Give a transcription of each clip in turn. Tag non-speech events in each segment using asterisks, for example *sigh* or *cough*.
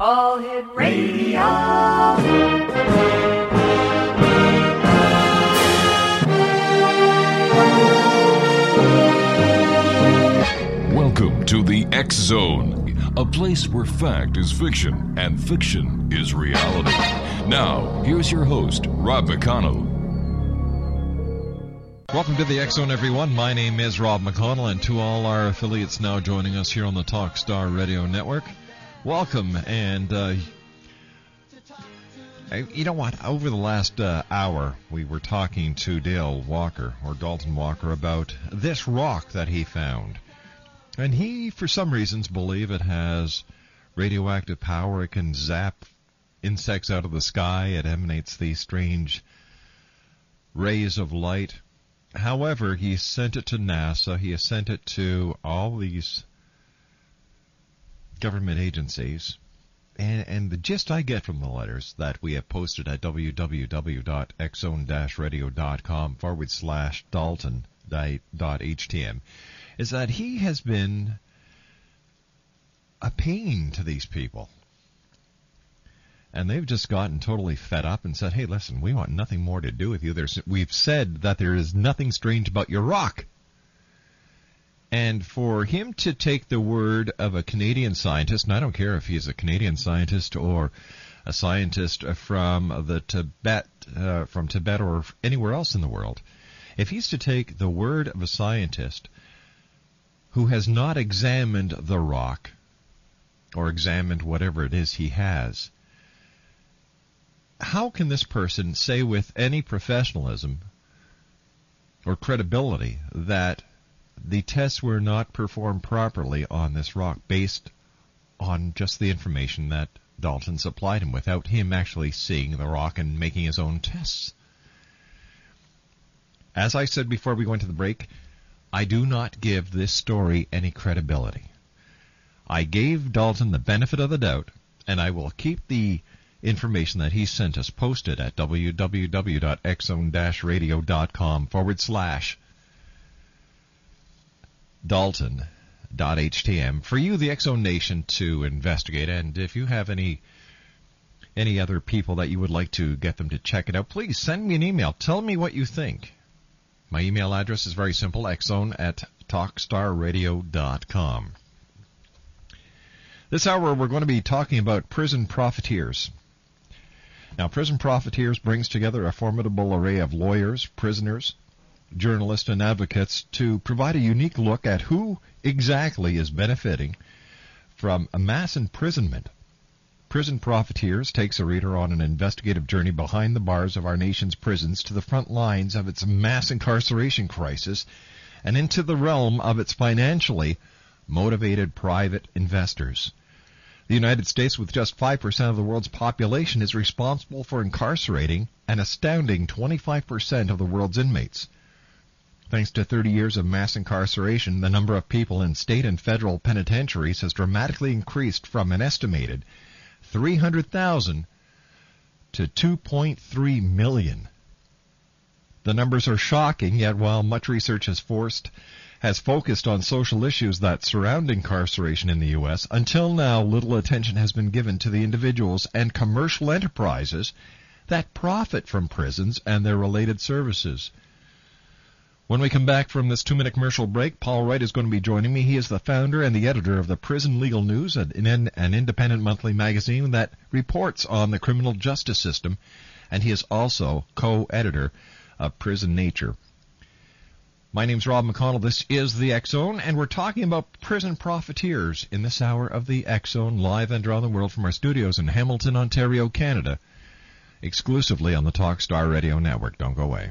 All Hit Radio. Welcome to the X Zone, a place where fact is fiction and fiction is reality. Now, here's your host, Rob McConnell. Welcome to the X Zone, everyone. My name is Rob McConnell, and to all our affiliates now joining us here on the Talkstar Radio Network, welcome. And uh, you know what? Over the last uh, hour, we were talking to Dale Walker or Dalton Walker about this rock that he found, and he, for some reasons, believe it has radioactive power. It can zap insects out of the sky. It emanates these strange rays of light. However, he sent it to NASA. He has sent it to all these government agencies. And, and the gist I get from the letters that we have posted at www.exone-radio.com forward slash Dalton dot htm is that he has been a pain to these people. And they've just gotten totally fed up and said, hey, listen, we want nothing more to do with you. There's, we've said that there is nothing strange about your rock. And for him to take the word of a Canadian scientist, and I don't care if he's a Canadian scientist or a scientist from the Tibet, uh, from Tibet or anywhere else in the world, if he's to take the word of a scientist who has not examined the rock or examined whatever it is he has, how can this person say with any professionalism or credibility that the tests were not performed properly on this rock based on just the information that Dalton supplied him without him actually seeing the rock and making his own tests? As I said before we went to the break, I do not give this story any credibility. I gave Dalton the benefit of the doubt, and I will keep the information that he sent us posted at www.exone-radio.com forward slash dalton.htm for you, the X Zone Nation, to investigate. And if you have any any other people that you would like to get them to check it out, please send me an email. Tell me what you think. My email address is very simple, exone at talkstarradio.com. This hour we're going to be talking about prison profiteers. Now, Prison Profiteers brings together a formidable array of lawyers, prisoners, journalists, and advocates to provide a unique look at who exactly is benefiting from a mass imprisonment. Prison Profiteers takes a reader on an investigative journey behind the bars of our nation's prisons to the front lines of its mass incarceration crisis and into the realm of its financially motivated private investors. The United States, with just 5% of the world's population, is responsible for incarcerating an astounding 25% of the world's inmates. Thanks to 30 years of mass incarceration, the number of people in state and federal penitentiaries has dramatically increased from an estimated 300,000 to 2.3 million. The numbers are shocking, yet while much research has forced has focused on social issues that surround incarceration in the U.S., until now little attention has been given to the individuals and commercial enterprises that profit from prisons and their related services. When we come back from this two minute commercial break, Paul Wright is going to be joining me. He is the founder and the editor of the Prison Legal News, an, independent monthly magazine that reports on the criminal justice system, and he is also co editor of Prison Nature. My name's Rob McConnell. This is the Zone, and we're talking about prison profiteers in this hour of the Zone, live and around the world from our studios in Hamilton, Ontario, Canada, exclusively on the Talkstar Radio Network. Don't go away.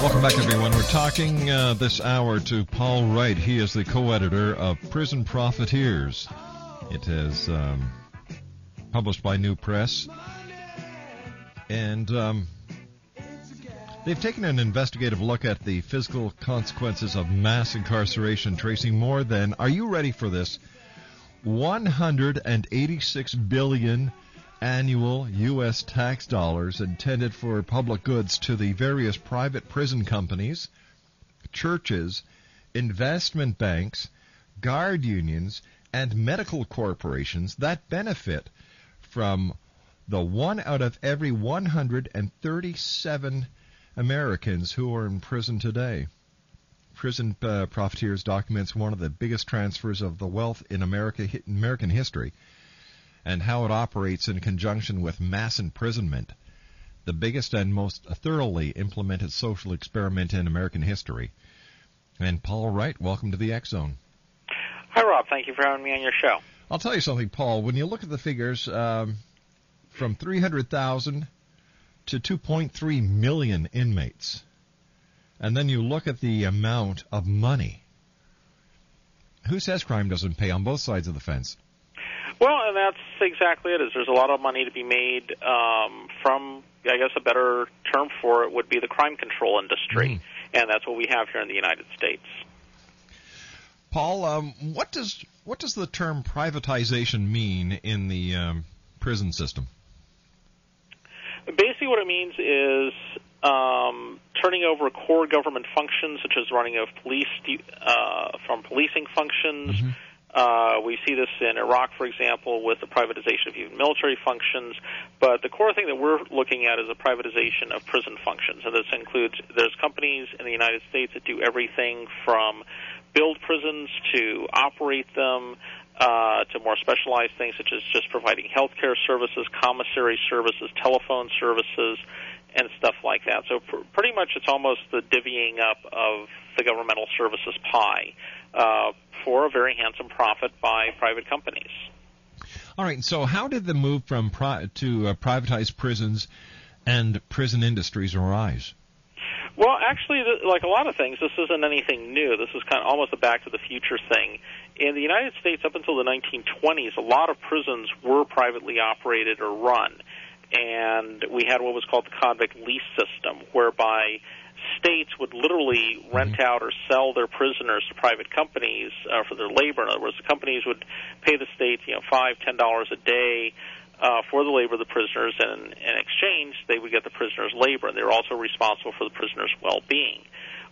Welcome back, everyone. We're talking uh, this hour to Paul Wright. He is the co-editor of Prison Profiteers. It is um, published by New Press, and um, they've taken an investigative look at the physical consequences of mass incarceration, tracing more than. Are you ready for this? 186 billion annual U.S. tax dollars intended for public goods to the various private prison companies, churches, investment banks, guard unions, and medical corporations that benefit from the one out of every 137 Americans who are in prison today. Prison uh, Profiteers documents one of the biggest transfers of the wealth in America, American history and how it operates in conjunction with mass imprisonment, the biggest and most thoroughly implemented social experiment in American history. And Paul Wright, welcome to the X Zone. Hi, Rob. Thank you for having me on your show. I'll tell you something, Paul. When you look at the figures, um, from 300,000 to 2.3 million inmates, and then you look at the amount of money. Who says crime doesn't pay on both sides of the fence? Well, and that's exactly it. Is there's a lot of money to be made um, from, I guess, a better term for it would be the crime control industry, mm. and that's what we have here in the United States. Paul, um, what does what does the term privatization mean in the um, prison system? Basically, what it means is um, turning over core government functions, such as running of police uh, from policing functions. Mm-hmm uh, we see this in Iraq, for example, with the privatization of even military functions. But the core thing that we're looking at is the privatization of prison functions, and this includes there's companies in the United States that do everything from build prisons to operate them, uh, to more specialized things such as just providing healthcare services, commissary services, telephone services, and stuff like that. So pr- pretty much it's almost the divvying up of the governmental services pie uh, for a very handsome profit by private companies. All right. So how did the move from pri- to uh, privatized prisons and prison industries arise? Well, actually, like a lot of things, this isn't anything new. This is kind of almost a Back to the Future thing. In the United States, up until the 1920s, a lot of prisons were privately operated or run, and we had what was called the convict lease system, whereby states would literally rent mm-hmm. out or sell their prisoners to private companies uh, for their labor. In other words, the companies would pay the states, you know, five, ten dollars a day uh, for the labor of the prisoners, and in exchange, they would get the prisoners' labor, and they were also responsible for the prisoners' well-being.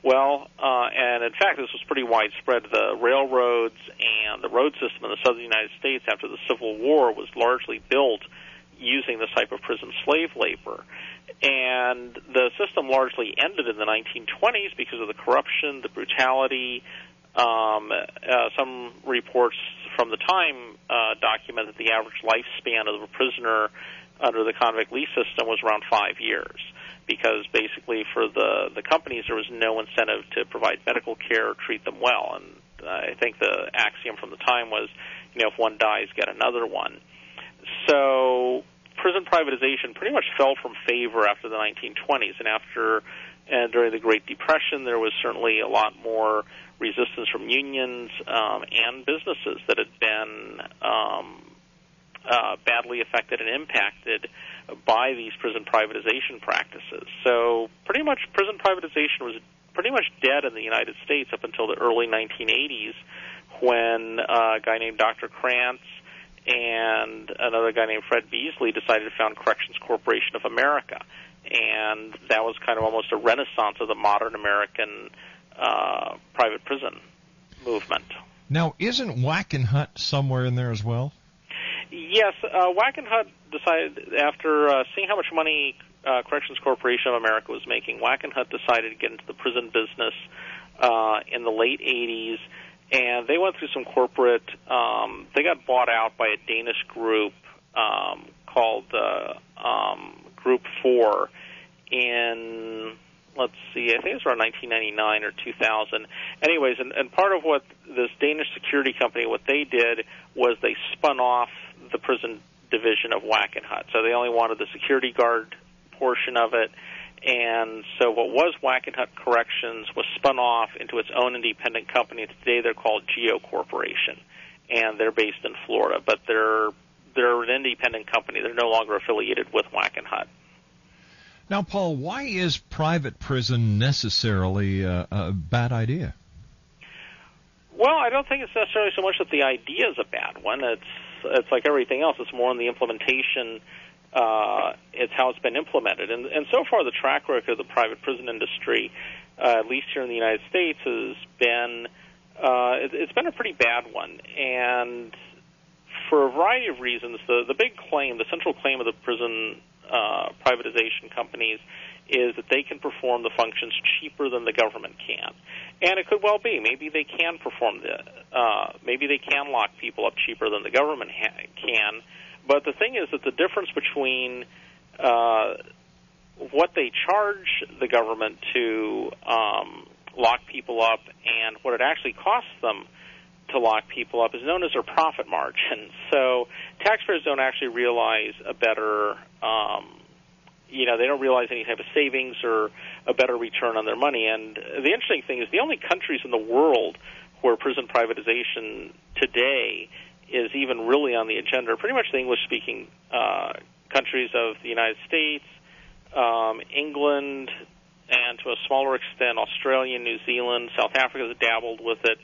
Well, uh, and in fact, this was pretty widespread. The railroads and the road system in the southern United States after the Civil War was largely built using this type of prison slave labor. And the system largely ended in the 1920s because of the corruption, the brutality. Um, uh, some reports from the time uh, document that the average lifespan of a prisoner under the convict lease system was around five years because basically for the the companies there was no incentive to provide medical care or treat them well and I think the axiom from the time was you know if one dies get another one so prison privatization pretty much fell from favor after the 1920s and after and during the Great Depression there was certainly a lot more resistance from unions um, and businesses that had been um, uh, badly affected and impacted by these prison privatization practices. So, pretty much, prison privatization was pretty much dead in the United States up until the early 1980s when uh, a guy named Dr. Crants and another guy named Fred Beasley decided to found Corrections Corporation of America. And that was kind of almost a renaissance of the modern American uh, private prison movement. Now, isn't Wackenhut somewhere in there as well? Yes, uh, Wackenhut decided after uh, seeing how much money uh, Corrections Corporation of America was making, Wackenhut decided to get into the prison business uh, in the late 80s, and they went through some corporate. Um, they got bought out by a Danish group um, called uh, um, Group Four in let's see, I think it was around 1999 or 2000. Anyways, and, and part of what this Danish security company, what they did was they spun off the prison division of Wackenhut. So they only wanted the security guard portion of it. And so what was Wackenhut Corrections was spun off into its own independent company. Today they're called Geo Corporation, and they're based in Florida. But they're they're an independent company. They're no longer affiliated with Wackenhut. Now, Paul, why is private prison necessarily a, a bad idea? Well, I don't think it's necessarily so much that the idea is a bad one. It's it's like everything else. It's more in the implementation. Uh, it's how it's been implemented, and and so far the track record of the private prison industry, uh, at least here in the United States, has been uh, it, it's been a pretty bad one, and for a variety of reasons. The the big claim, the central claim of the prison uh, privatization companies is that they can perform the functions cheaper than the government can. And it could well be. Maybe they can perform the. Uh, maybe they can lock people up cheaper than the government ha- can. But the thing is that the difference between uh, what they charge the government to um, lock people up and what it actually costs them to lock people up is known as their profit margin. *laughs* So taxpayers don't actually realize a better, um, you know, they don't realize any type of savings or a better return on their money. And the interesting thing is the only countries in the world where prison privatization today is even really on the agenda are pretty much the English-speaking uh, countries of the United States, um, England, and to a smaller extent Australia, New Zealand, South Africa has dabbled with it.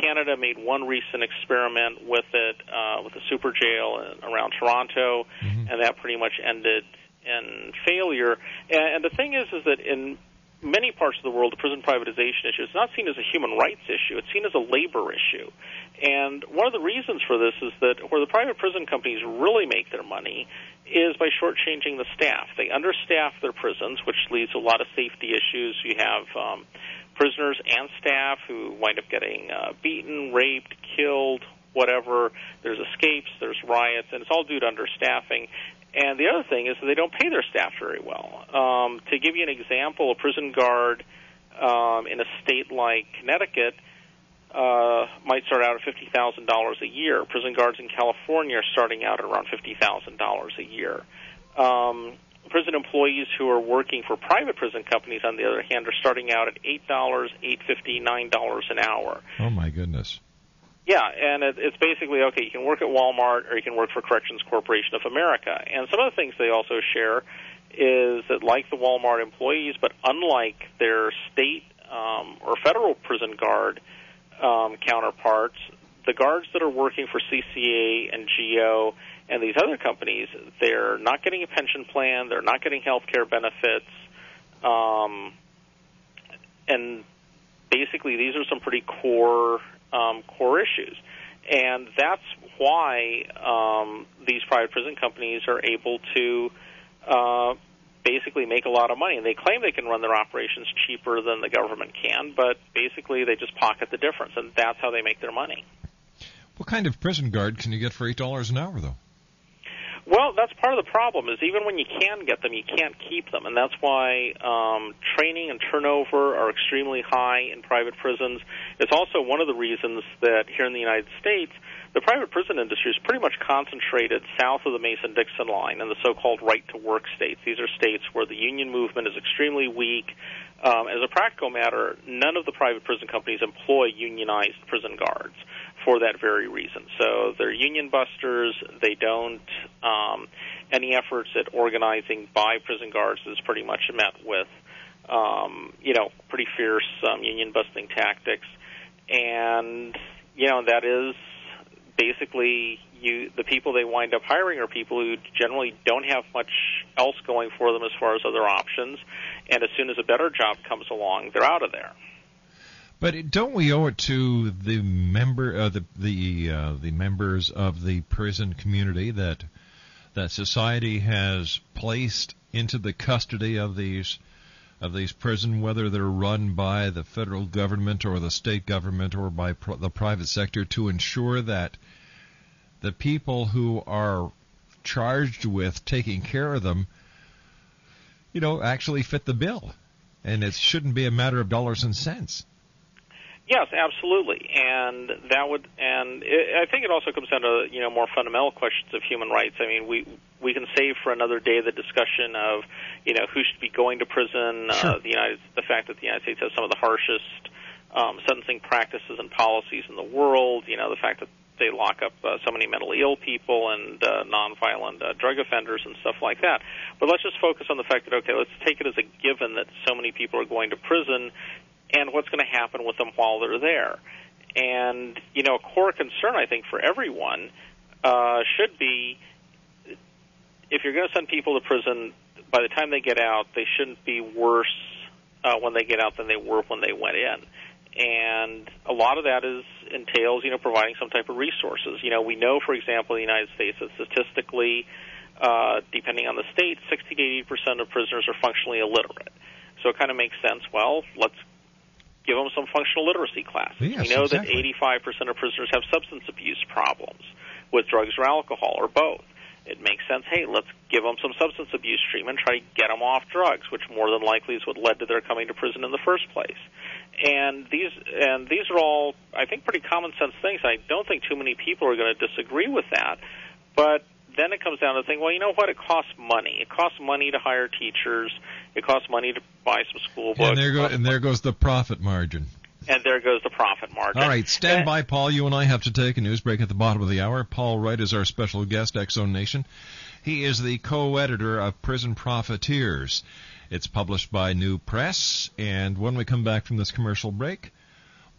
Canada made one recent experiment with it uh, with a super jail around Toronto, mm-hmm. and that pretty much ended in failure. And, and the thing is, is that in many parts of the world, the prison privatization issue is not seen as a human rights issue; it's seen as a labor issue. And one of the reasons for this is that where the private prison companies really make their money is by shortchanging the staff. They understaff their prisons, which leads to a lot of safety issues. You have um, prisoners and staff who wind up getting uh, beaten, raped, killed, whatever. There's escapes, there's riots, and it's all due to understaffing. And the other thing is that they don't pay their staff very well. Um, to give you an example, a prison guard um, in a state like Connecticut uh, might start out at fifty thousand dollars a year. Prison guards in California are starting out at around fifty thousand dollars a year. Um, prison employees who are working for private prison companies, on the other hand, are starting out at eight dollars, eight fifty, nine dollars an hour. Oh my goodness. Yeah, and it, it's basically okay. You can work at Walmart or you can work for Corrections Corporation of America. And some of the things they also share is that, like the Walmart employees, but unlike their state um, or federal prison guard um, counterparts, the guards that are working for CCA and GEO and these other companies, they're not getting a pension plan, they're not getting health care benefits, um, and basically these are some pretty core um, core issues. And that's why um, these private prison companies are able to uh, basically make a lot of money. And they claim they can run their operations cheaper than the government can, but basically they just pocket the difference, and that's how they make their money. What kind of prison guard can you get for eight dollars an hour, though? Well, that's part of the problem. Is even when you can get them, you can't keep them, and that's why um, training and turnover are extremely high in private prisons. It's also one of the reasons that here in the United States, the private prison industry is pretty much concentrated south of the Mason-Dixon line in the so-called right-to-work states. These are states where the union movement is extremely weak. Um, as a practical matter, none of the private prison companies employ unionized prison guards for that very reason. So they're union busters. They don't. Um, any efforts at organizing by prison guards is pretty much met with, um, you know, pretty fierce um, union busting tactics, and you know that is basically you. The people they wind up hiring are people who generally don't have much else going for them as far as other options, and as soon as a better job comes along, they're out of there. But don't we owe it to the member, uh, the the uh, the members of the prison community that that society has placed into the custody of these of these prison, whether they're run by the federal government or the state government or by the private sector, to ensure that the people who are charged with taking care of them, you know, actually fit the bill, and it shouldn't be a matter of dollars and cents. Yes, absolutely, and that would, and it, I think it also comes down to you know more fundamental questions of human rights. I mean, we we can save for another day the discussion of you know who should be going to prison. Sure. Uh, the United, the fact that the United States has some of the harshest um, sentencing practices and policies in the world. You know, the fact that they lock up uh, so many mentally ill people and uh, nonviolent uh, drug offenders and stuff like that. But let's just focus on the fact that okay, let's take it as a given that so many people are going to prison and what's going to happen with them while they're there. And you know, a core concern I think for everyone uh, should be if you're going to send people to prison, by the time they get out, they shouldn't be worse uh, when they get out than they were when they went in. And a lot of that is entails, you know, providing some type of resources. You know, we know, for example, in the United States that statistically, uh, depending on the state, 60 to 80 percent of prisoners are functionally illiterate. So it kind of makes sense. Well, let's give them some functional literacy classes. Yes, we know exactly. that 85% of prisoners have substance abuse problems with drugs or alcohol or both. It makes sense. Hey, let's give them some substance abuse treatment, try to get them off drugs, which more than likely is what led to their coming to prison in the first place. And these and these are all, I think, pretty common sense things. I don't think too many people are going to disagree with that. But then it comes down to think, well, you know what? It costs money. It costs money to hire teachers. It costs money to buy some school books. And there go and there goes the profit margin. and there goes the profit margin. All right, stand And- by, Paul. You and I have to take a news break at the bottom of the hour. Paul Wright is our special guest, X Zone Nation. He is the co-editor of Prison Profiteers. It's published by New Press, and when we come back from this commercial break,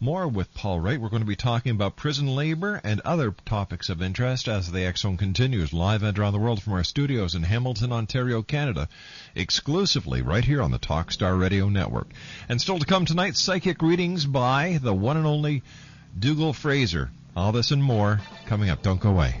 more with Paul Wright. We're going to be talking about prison labor and other topics of interest as the X Zone continues live and around the world from our studios in Hamilton, Ontario, Canada, exclusively right here on the Talkstar Radio Network. And still to come tonight, psychic readings by the one and only Dougall Fraser. All this and more coming up. Don't go away.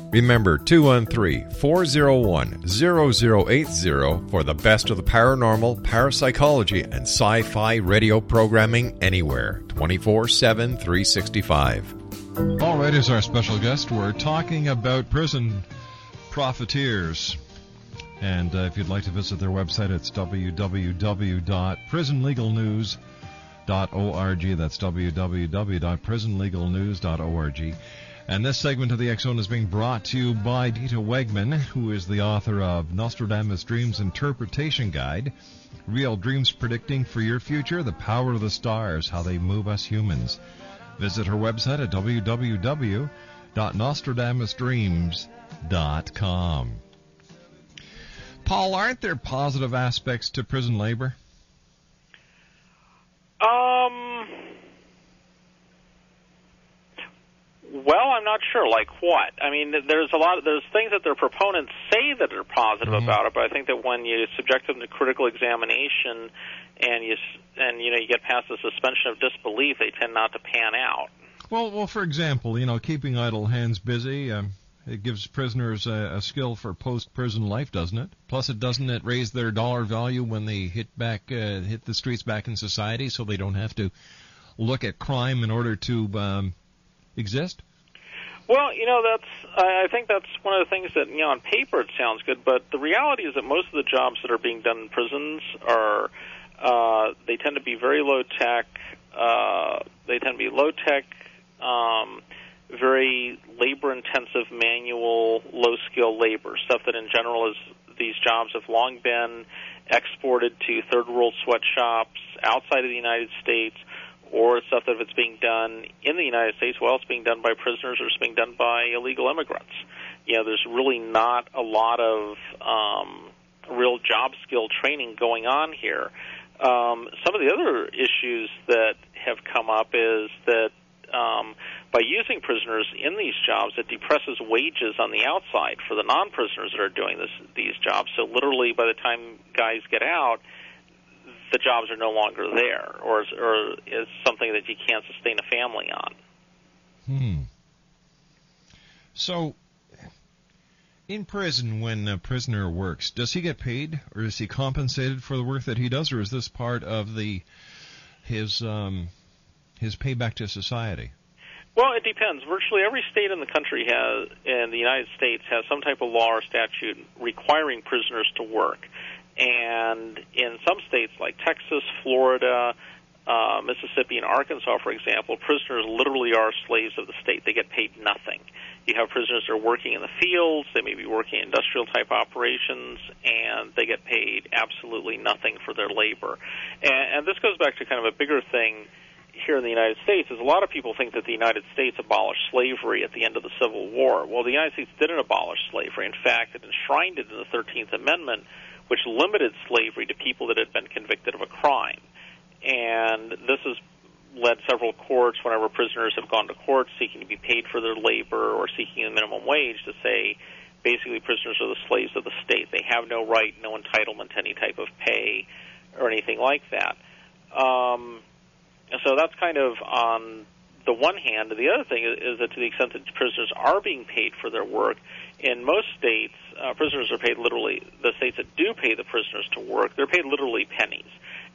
Remember 213 401 0080 for the best of the paranormal, parapsychology, and sci fi radio programming anywhere 24 7 365. All right, as our special guest, we're talking about prison profiteers. And uh, if you'd like to visit their website, it's www.prisonlegalnews.org. That's www.prisonlegalnews.org. And this segment of the Zone is being brought to you by Dita Wegman, who is the author of Nostradamus Dreams Interpretation Guide, Real Dreams Predicting for Your Future, The Power of the Stars, How They Move Us Humans. Visit her website at www.nostradamusdreams.com. Paul, aren't there positive aspects to prison labor? Um. Well, I'm not sure. Like what? I mean, there's a lot. Of, there's things that their proponents say that are positive Mhm. about it, but I think that when you subject them to critical examination, and you and you know you get past the suspension of disbelief, they tend not to pan out. Well, well, for example, you know, keeping idle hands busy, um, it gives prisoners a, a skill for post-prison life, doesn't it? Plus, it doesn't it raise their dollar value when they hit back, uh, hit the streets back in society, so they don't have to look at crime in order to um, exist. Well, you know that's I think that's one of the things that you know on paper it sounds good, but the reality is that most of the jobs that are being done in prisons are uh, they tend to be very low tech. Uh, they tend to be low tech, um, very labor intensive, manual, low skill labor stuff that in general is these jobs have long been exported to third world sweatshops outside of the United States or stuff that if it's being done in the United States, well, it's being done by prisoners or it's being done by illegal immigrants. You know, there's really not a lot of um, real job skill training going on here. Um, some of the other issues that have come up is that um, by using prisoners in these jobs, it depresses wages on the outside for the non-prisoners that are doing this these jobs. So literally, by the time guys get out, the jobs are no longer there, or is, or is something that you can't sustain a family on. Hmm. So, in prison, when a prisoner works, does he get paid, or is he compensated for the work that he does, or is this part of the his um, his payback to society? Well, it depends. Virtually every state in the country has, in the United States, has some type of law or statute requiring prisoners to work. And in some states, like Texas, Florida, uh, Mississippi, and Arkansas, for example, prisoners literally are slaves of the state. They get paid nothing. You have prisoners that are working in the fields, they may be working industrial type operations, and they get paid absolutely nothing for their labor. And, and this goes back to kind of a bigger thing here in the United States is a lot of people think that the United States abolished slavery at the end of the Civil War. Well, the United States didn't abolish slavery. In fact, it enshrined it in the 13th Amendment, which limited slavery to people that had been convicted of a crime. And this has led several courts, whenever prisoners have gone to court seeking to be paid for their labor or seeking a minimum wage, to say basically prisoners are the slaves of the state. They have no right, no entitlement to any type of pay or anything like that. Um, so that's kind of on the one hand. And the other thing is, is that to the extent that prisoners are being paid for their work, in most states, uh, prisoners are paid literally. The states that do pay the prisoners to work, they're paid literally pennies.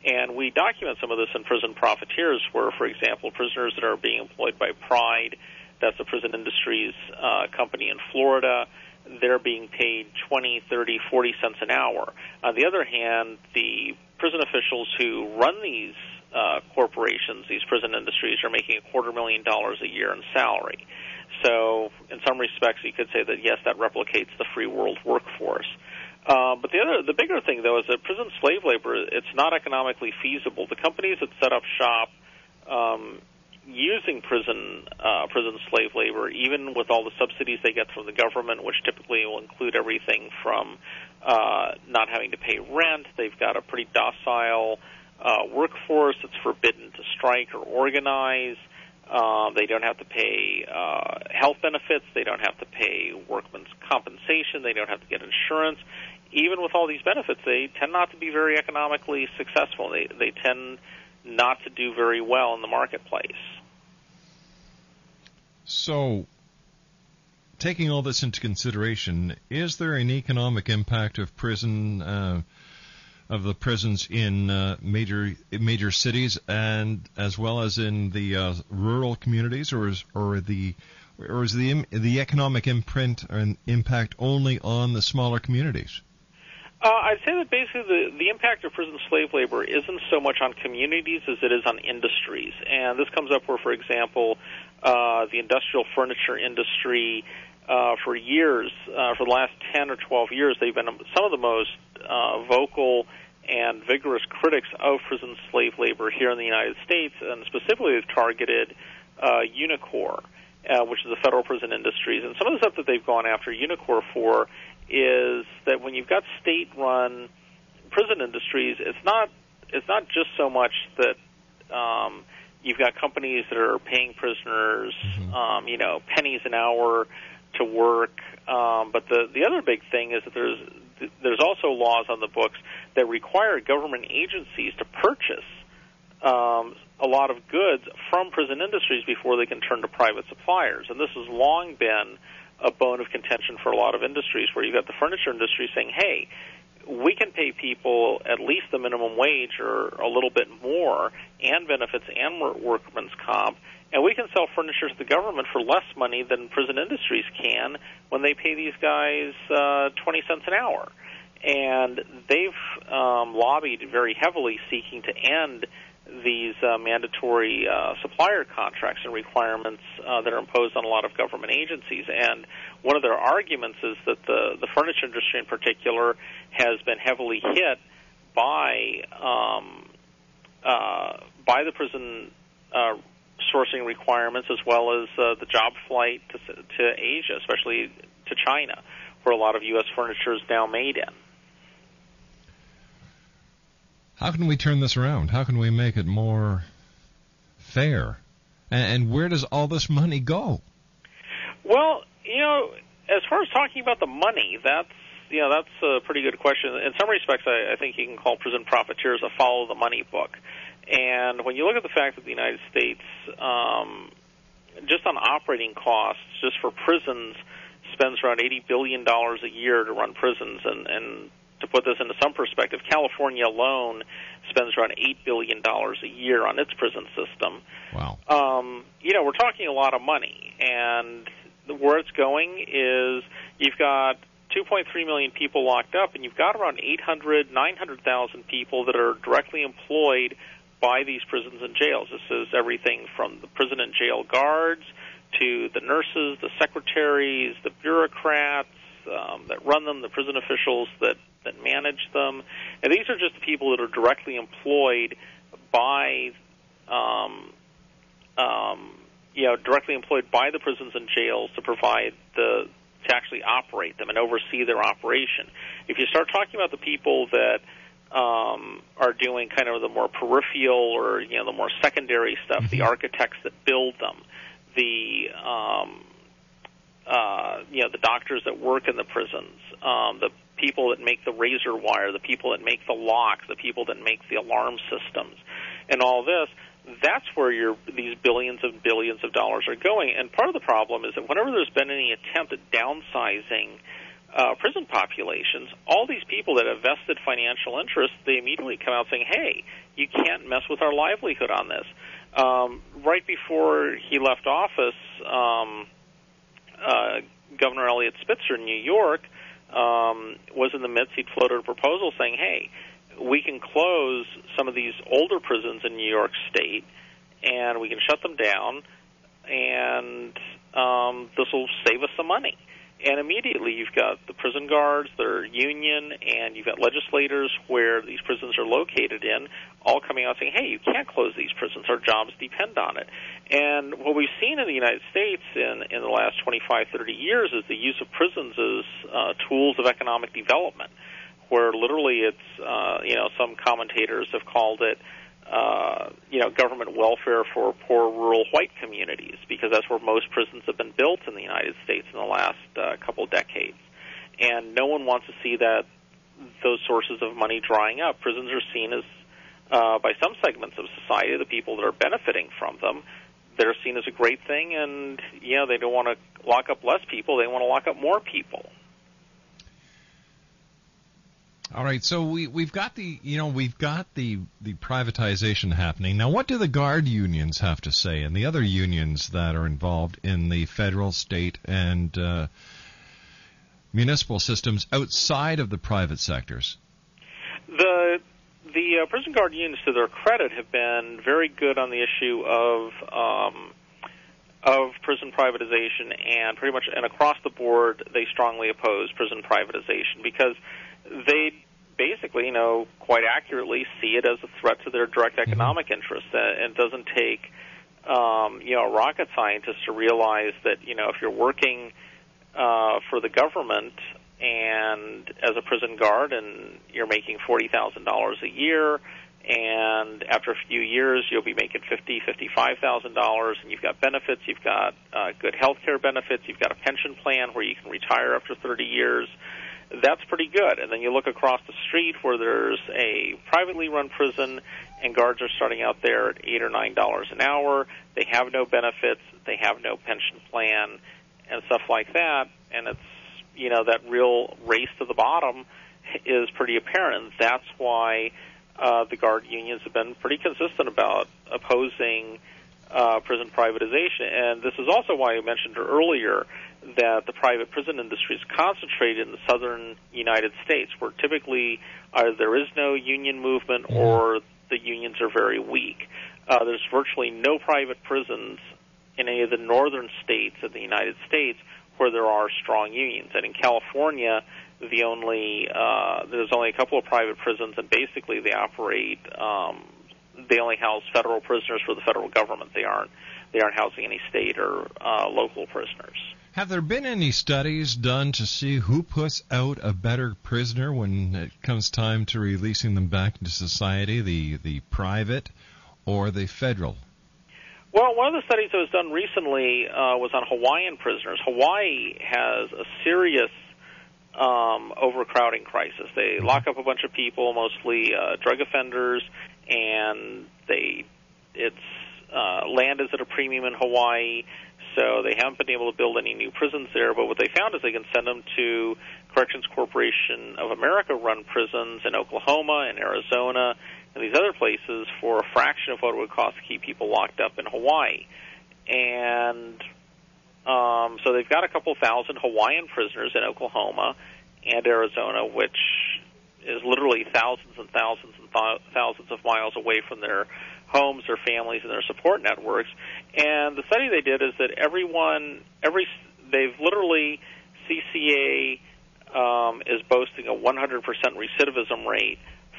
And we document some of this in Prison Profiteers, where, for example, prisoners that are being employed by Pride, that's the prison industries uh, company in Florida, they're being paid 20, 30, 40 cents an hour. On the other hand, the prison officials who run these uh, corporations, these prison industries, are making a quarter million dollars a year in salary. So, in some respects, you could say that yes, that replicates the free world workforce. Uh, but the other, the bigger thing though, is that prison slave labor. It's not economically feasible. The companies that set up shop um, using prison uh, prison slave labor, even with all the subsidies they get from the government, which typically will include everything from uh, not having to pay rent. They've got a pretty docile uh, workforce that's forbidden to strike or organize. Um, they don't have to pay uh, health benefits. They don't have to pay workman's compensation. They don't have to get insurance. Even with all these benefits, they tend not to be very economically successful. They they tend not to do very well in the marketplace. So, taking all this into consideration, is there an economic impact of prison uh, of the prisons in uh, major major cities and as well as in the uh, rural communities, or is or the or is the the economic imprint and impact only on the smaller communities? Uh, I'd say that basically the, the impact of prison slave labor isn't so much on communities as it is on industries. And this comes up where, for example, uh, the industrial furniture industry, uh, for years, uh, for the last 10 or 12 years, they've been some of the most uh, vocal and vigorous critics of prison slave labor here in the United States, and specifically they've targeted uh, Unicor, uh, which is the federal prison industries. And some of the stuff that they've gone after Unicor for is that when you've got state-run prison industries, it's not it's not just so much that um, you've got companies that are paying prisoners, mm-hmm. um, you know, pennies an hour to work. Um, but the the other big thing is that there's there's also laws on the books that require government agencies to purchase um, a lot of goods from prison industries before they can turn to private suppliers. And this has long been a bone of contention for a lot of industries where you've got the furniture industry saying, hey, we can pay people at least the minimum wage or a little bit more and benefits and workman's comp and we can sell furniture to the government for less money than prison industries can when they pay these guys uh, 20 cents an hour. And they've um, lobbied very heavily seeking to end these uh, mandatory uh, supplier contracts and requirements uh, that are imposed on a lot of government agencies. And one of their arguments is that the, the furniture industry in particular has been heavily hit by um, uh, by the prison uh, sourcing requirements as well as uh, the job flight to, to Asia, especially to China, where a lot of U.S. furniture is now made in. How can we turn this around? How can we make it more fair? And, and where does all this money go? Well, you know, as far as talking about the money, that's you know that's a pretty good question. In some respects, I, I think you can call Prison Profiteers a follow the money book. And when you look at the fact that the United States, um, just on operating costs, just for prisons, spends around eighty billion dollars a year to run prisons, and, and to put this into some perspective, California alone spends around eight billion dollars a year on its prison system. Wow. Um, you know, we're talking a lot of money, and where it's going is you've got 2.3 million people locked up, and you've got around 800, 900,000 people that are directly employed by these prisons and jails. This is everything from the prison and jail guards to the nurses, the secretaries, the bureaucrats um, that run them, the prison officials that, that manage them. And these are just the people that are directly employed by, um, um, you know, directly employed by the prisons and jails to provide the to actually operate them and oversee their operation. If you start talking about the people that um, are doing kind of the more peripheral or you know the more secondary stuff. Mm-hmm. The architects that build them, the um, uh, you know the doctors that work in the prisons, um, the people that make the razor wire, the people that make the locks, the people that make the alarm systems, and all this. That's where your these billions and billions of dollars are going. And part of the problem is that whenever there's been any attempt at downsizing uh, prison populations, all these people that have vested financial interests, they immediately come out saying, "Hey, you can't mess with our livelihood on this." Um, right before he left office, um, uh, Governor Eliot Spitzer in New York um, was in the midst. He'd floated a proposal saying, "Hey, we can close some of these older prisons in New York State, and we can shut them down, and um, this will save us some money." And immediately you've got the prison guards, their union, and you've got legislators where these prisons are located in, all coming out saying, hey, you can't close these prisons. Our jobs depend on it. And what we've seen in the United States in, in the last 25, 30 years is the use of prisons as uh, tools of economic development, where literally it's, uh, you know, some commentators have called it uh, you know, government welfare for poor rural white communities because that's where most prisons have been built in the United States in the last uh, couple decades. And no one wants to see that those sources of money drying up. Prisons are seen as, uh, by some segments of society, the people that are benefiting from them, they're seen as a great thing, and you know they don't want to lock up less people; they want to lock up more people. All right, so we we've got the you know we've got the the privatization happening now. What do the guard unions have to say, and the other unions that are involved in the federal, state, and uh, municipal systems outside of the private sectors? The the uh, prison guard unions, to their credit, have been very good on the issue of um, of prison privatization, and pretty much and across the board, they strongly oppose prison privatization because they basically, you know, quite accurately see it as a threat to their direct mm-hmm. economic interests. Uh, and it doesn't take, um, you know, a rocket scientist to realize that, you know, if you're working uh, for the government and as a prison guard and you're making forty thousand dollars a year and after a few years you'll be making fifty fifty five thousand dollars and you've got benefits you've got uh, good health care benefits you've got a pension plan where you can retire after thirty years that's pretty good. And then you look across the street where there's a privately run prison, and guards are starting out there at eight or nine dollars an hour. They have no benefits, they have no pension plan, and stuff like that. And it's you know that real race to the bottom is pretty apparent. That's why uh, the guard unions have been pretty consistent about opposing uh, prison privatization. And this is also why I mentioned earlier that the private prison industry is concentrated in the southern United States, where typically either there is no union movement or the unions are very weak. Uh, there's virtually no private prisons in any of the northern states of the United States where there are strong unions. And in California, the only uh, there's only a couple of private prisons, and basically they operate. Um, they only house federal prisoners for the federal government. They aren't they aren't housing any state or uh, local prisoners. Have there been any studies done to see who puts out a better prisoner when it comes time to releasing them back into society, the, the private or the federal? Well, one of the studies that was done recently uh, was on Hawaiian prisoners. Hawaii has a serious um, overcrowding crisis. They mm-hmm. lock up a bunch of people, mostly uh, drug offenders, and they it's uh, land is at a premium in Hawaii so they haven't been able to build any new prisons there. But what they found is they can send them to Corrections Corporation of America run prisons in Oklahoma and Arizona and these other places for a fraction of what it would cost to keep people locked up in Hawaii. And um, so they've got a couple thousand Hawaiian prisoners in Oklahoma and Arizona, which is literally thousands and thousands and th- thousands of miles away from their homes, their families, and their support networks. And the study they did is that everyone, every they've literally CCA um, is boasting a 100% recidivism rate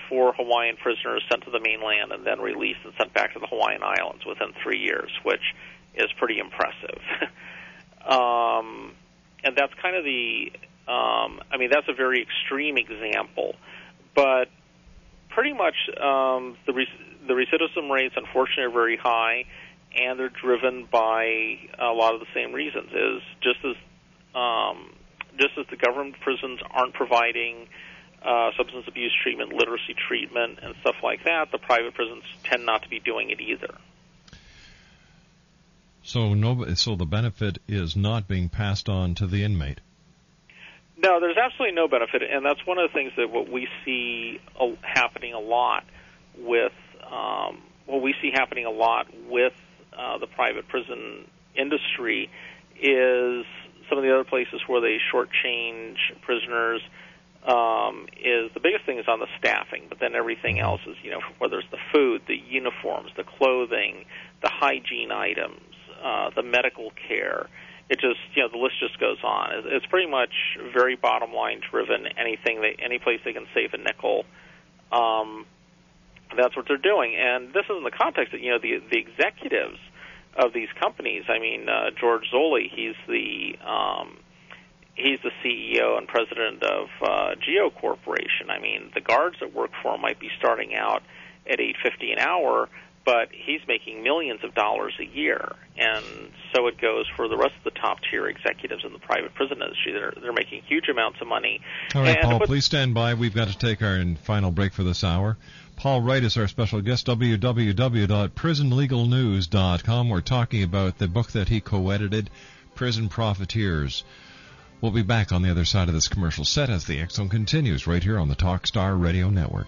for Hawaiian prisoners sent to the mainland and then released and sent back to the Hawaiian Islands within three years, which is pretty impressive. *laughs* um, and that's kind of the, um, I mean, that's a very extreme example, but pretty much um, the the recidivism rates, unfortunately, are very high, and they're driven by a lot of the same reasons. Is just as um, just as the government prisons aren't providing uh, substance abuse treatment, literacy treatment, and stuff like that, the private prisons tend not to be doing it either. So no, so the benefit is not being passed on to the inmate. No, there's absolutely no benefit, and that's one of the things that what we see happening a lot with um, what we see happening a lot with uh, the private prison industry is some of the other places where they shortchange prisoners. Um, is the biggest thing is on the staffing, but then everything else is you know whether it's the food, the uniforms, the clothing, the hygiene items, uh, the medical care. It just you know the list just goes on. It's, pretty much very bottom line driven. Anything they any place they can save a nickel. Um, that's what they're doing, and this is in the context that you know the the executives of these companies. I mean, uh, George Zoley, he's the um, he's the CEO and president of uh, Geo Corporation. I mean, the guards that work for him might be starting out at eight fifty an hour, but he's making millions of dollars a year, and so it goes for the rest of the top tier executives in the private prison industry. They're they're making huge amounts of money. All right, and Paul, please stand by. We've got to take our final break for this hour. Paul Wright is our special guest, www.prisonlegalnews.com. We're talking about the book that he co-edited, Prison Profiteers. We'll be back on the other side of this commercial set as the Zone continues right here on the Talkstar Radio Network.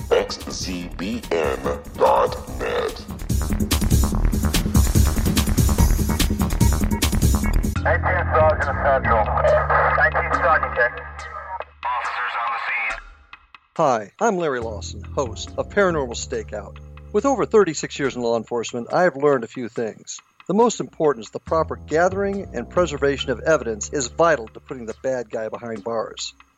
www.xzbn.net. 19 Sergeant. 19 Sergeant check. Officers on the scene. Hi, I'm Larry Lawson, host of Paranormal Stakeout. With over 36 years in law enforcement, I have learned a few things. The most important is the proper gathering and preservation of evidence is vital to putting the bad guy behind bars.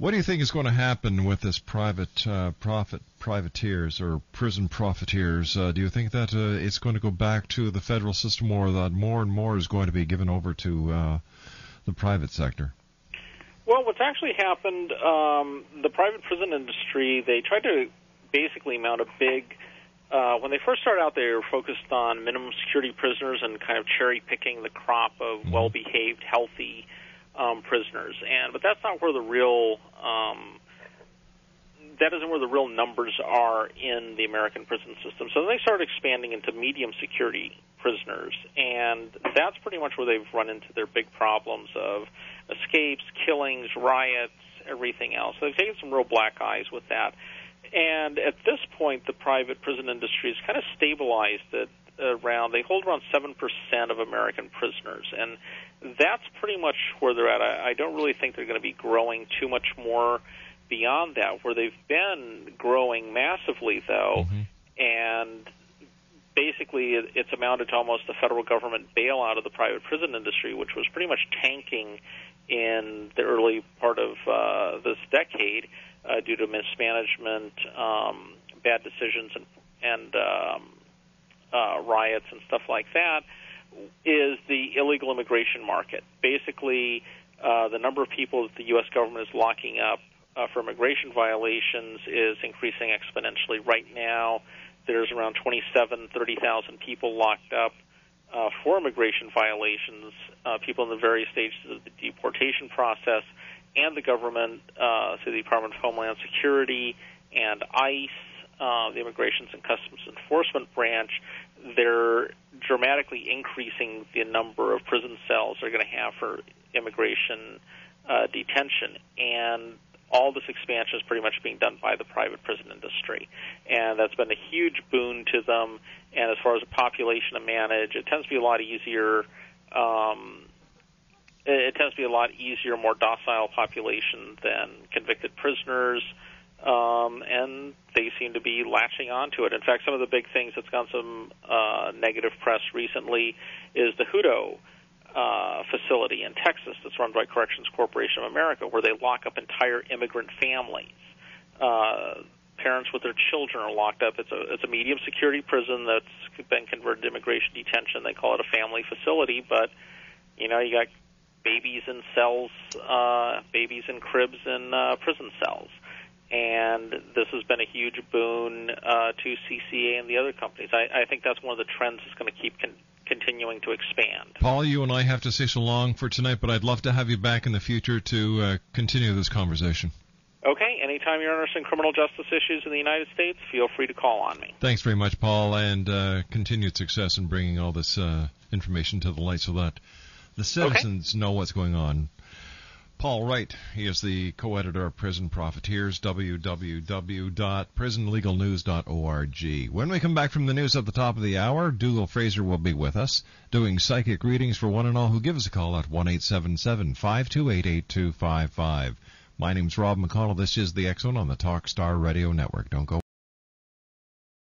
What do you think is going to happen with this private uh, profit privateers or prison profiteers? Uh, do you think that uh, it's going to go back to the federal system, or that more and more is going to be given over to uh, the private sector? Well, what's actually happened, um, the private prison industry, they tried to basically mount a big. Uh, when they first started out, they were focused on minimum security prisoners and kind of cherry picking the crop of Mm-hmm. well behaved, healthy um, prisoners. And but that's not where the real um, that isn't where the real numbers are in the American prison system. So they started expanding into medium security prisoners, and that's pretty much where they've run into their big problems of escapes, killings, riots, everything else. So they've taken some real black eyes with that. And at this point, the private prison industry has kind of stabilized at around they hold around seven percent of American prisoners, and that's pretty much where they're at. I, I don't really think they're going to be growing too much more beyond that. Where they've been growing massively, though, Mm-hmm. and basically it, it's amounted to almost a federal government bailout of the private prison industry, which was pretty much tanking in the early part of uh, this decade uh, due to mismanagement, um, bad decisions, and, and um, uh, riots and stuff like that. Is the illegal immigration market basically uh, the number of people that the U.S. government is locking up uh, for immigration violations is increasing exponentially. Right now, there's around 27, 30,000 people locked up uh, for immigration violations, uh, people in the various stages of the deportation process, and the government, uh, the Department of Homeland Security and ICE, uh, the Immigration and Customs Enforcement branch, they're dramatically increasing the number of prison cells they're going to have for immigration uh, detention. And all this expansion is pretty much being done by the private prison industry. And that's been a huge boon to them. And as far as the population to manage, it tends to be a lot easier. Um, it tends to be a lot easier, more docile population than convicted prisoners. Um, and they seem to be latching onto it. In fact, some of the big things that's gotten some uh, negative press recently is the Hutto uh, facility in Texas that's run by Corrections Corporation of America, where they lock up entire immigrant families. Uh, parents with their children are locked up. It's a it's a medium security prison that's been converted to immigration detention. They call it a family facility, but you know you got babies in cells, uh, babies in cribs in uh, prison cells. And this has been a huge boon uh, to CCA and the other companies. I, I think that's one of the trends that's going to keep con- continuing to expand. Paul, you and I have to say so long for tonight, but I'd love to have you back in the future to uh, continue this conversation. Okay, anytime you're interested in criminal justice issues in the United States, feel free to call on me. Thanks very much, Paul, and uh, continued success in bringing all this uh, information to the light so that the citizens okay. know what's going on. Paul Wright, he is the co-editor of Prison Profiteers, www.prisonlegalnews.org. When we come back from the news at the top of the hour, Dougall Fraser will be with us, doing psychic readings for one and all who give us a call at 1-877-528-8255. My name's Rob McConnell. This is the Zone on the Talkstar Radio Network. Don't go